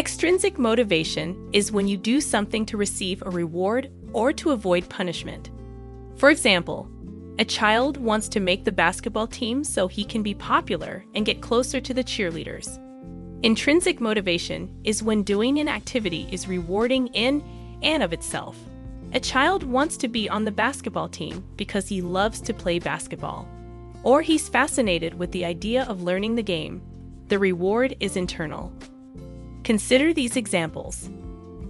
Extrinsic motivation is when you do something to receive a reward or to avoid punishment. For example, a child wants to make the basketball team so he can be popular and get closer to the cheerleaders. Intrinsic motivation is when doing an activity is rewarding in and of itself. A child wants to be on the basketball team because he loves to play basketball, or he's fascinated with the idea of learning the game. The reward is internal. Consider these examples.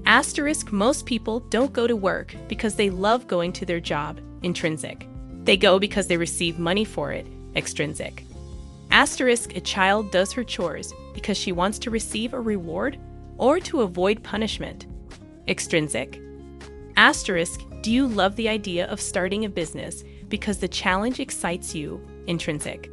Asterisk most people don't go to work because they love going to their job, intrinsic. They go because they receive money for it, extrinsic. Asterisk a child does her chores because she wants to receive a reward or to avoid punishment, extrinsic. Asterisk do you love the idea of starting a business because the challenge excites you, intrinsic?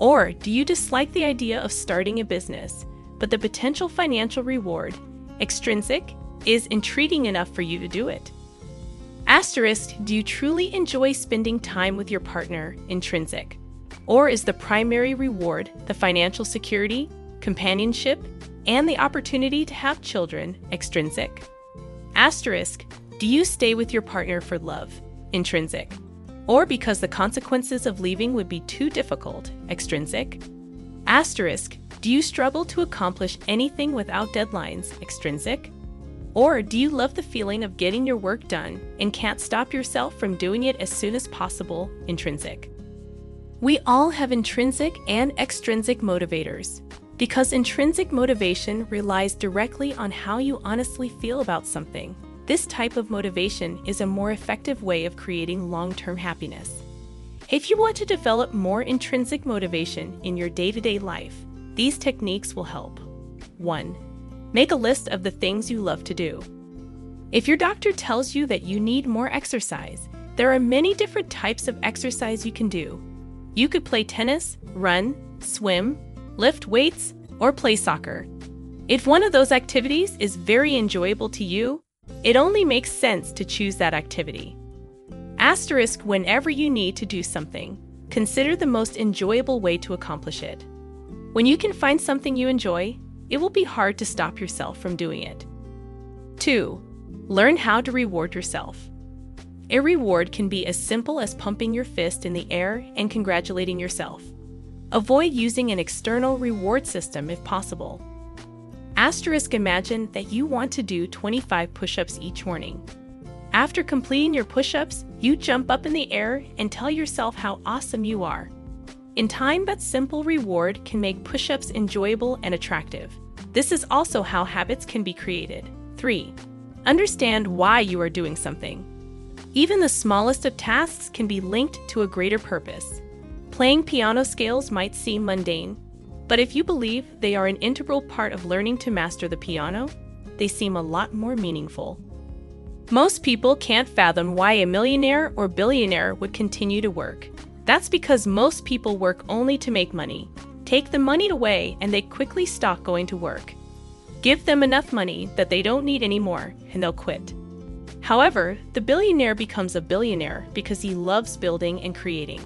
Or do you dislike the idea of starting a business but the potential financial reward, extrinsic, is intriguing enough for you to do it. Asterisk, do you truly enjoy spending time with your partner, intrinsic? Or is the primary reward the financial security, companionship, and the opportunity to have children, extrinsic? Asterisk, do you stay with your partner for love, intrinsic? Or because the consequences of leaving would be too difficult, extrinsic? Asterisk, do you struggle to accomplish anything without deadlines, extrinsic? Or do you love the feeling of getting your work done and can't stop yourself from doing it as soon as possible, intrinsic? We all have intrinsic and extrinsic motivators because intrinsic motivation relies directly on how you honestly feel about something. This type of motivation is a more effective way of creating long term happiness. If you want to develop more intrinsic motivation in your day to day life, these techniques will help. 1. Make a list of the things you love to do. If your doctor tells you that you need more exercise, there are many different types of exercise you can do. You could play tennis, run, swim, lift weights, or play soccer. If one of those activities is very enjoyable to you, it only makes sense to choose that activity. Asterisk whenever you need to do something, consider the most enjoyable way to accomplish it. When you can find something you enjoy, it will be hard to stop yourself from doing it. 2. Learn how to reward yourself. A reward can be as simple as pumping your fist in the air and congratulating yourself. Avoid using an external reward system if possible. Asterisk imagine that you want to do 25 push ups each morning. After completing your push ups, you jump up in the air and tell yourself how awesome you are. In time, that simple reward can make push ups enjoyable and attractive. This is also how habits can be created. 3. Understand why you are doing something. Even the smallest of tasks can be linked to a greater purpose. Playing piano scales might seem mundane, but if you believe they are an integral part of learning to master the piano, they seem a lot more meaningful. Most people can't fathom why a millionaire or billionaire would continue to work. That's because most people work only to make money. Take the money away and they quickly stop going to work. Give them enough money that they don't need anymore and they'll quit. However, the billionaire becomes a billionaire because he loves building and creating.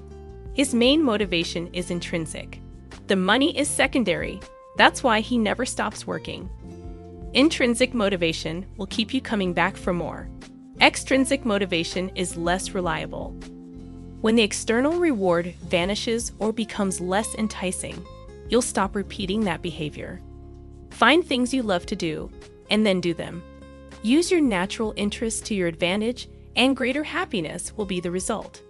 His main motivation is intrinsic. The money is secondary. That's why he never stops working. Intrinsic motivation will keep you coming back for more. Extrinsic motivation is less reliable. When the external reward vanishes or becomes less enticing, you'll stop repeating that behavior. Find things you love to do and then do them. Use your natural interests to your advantage, and greater happiness will be the result.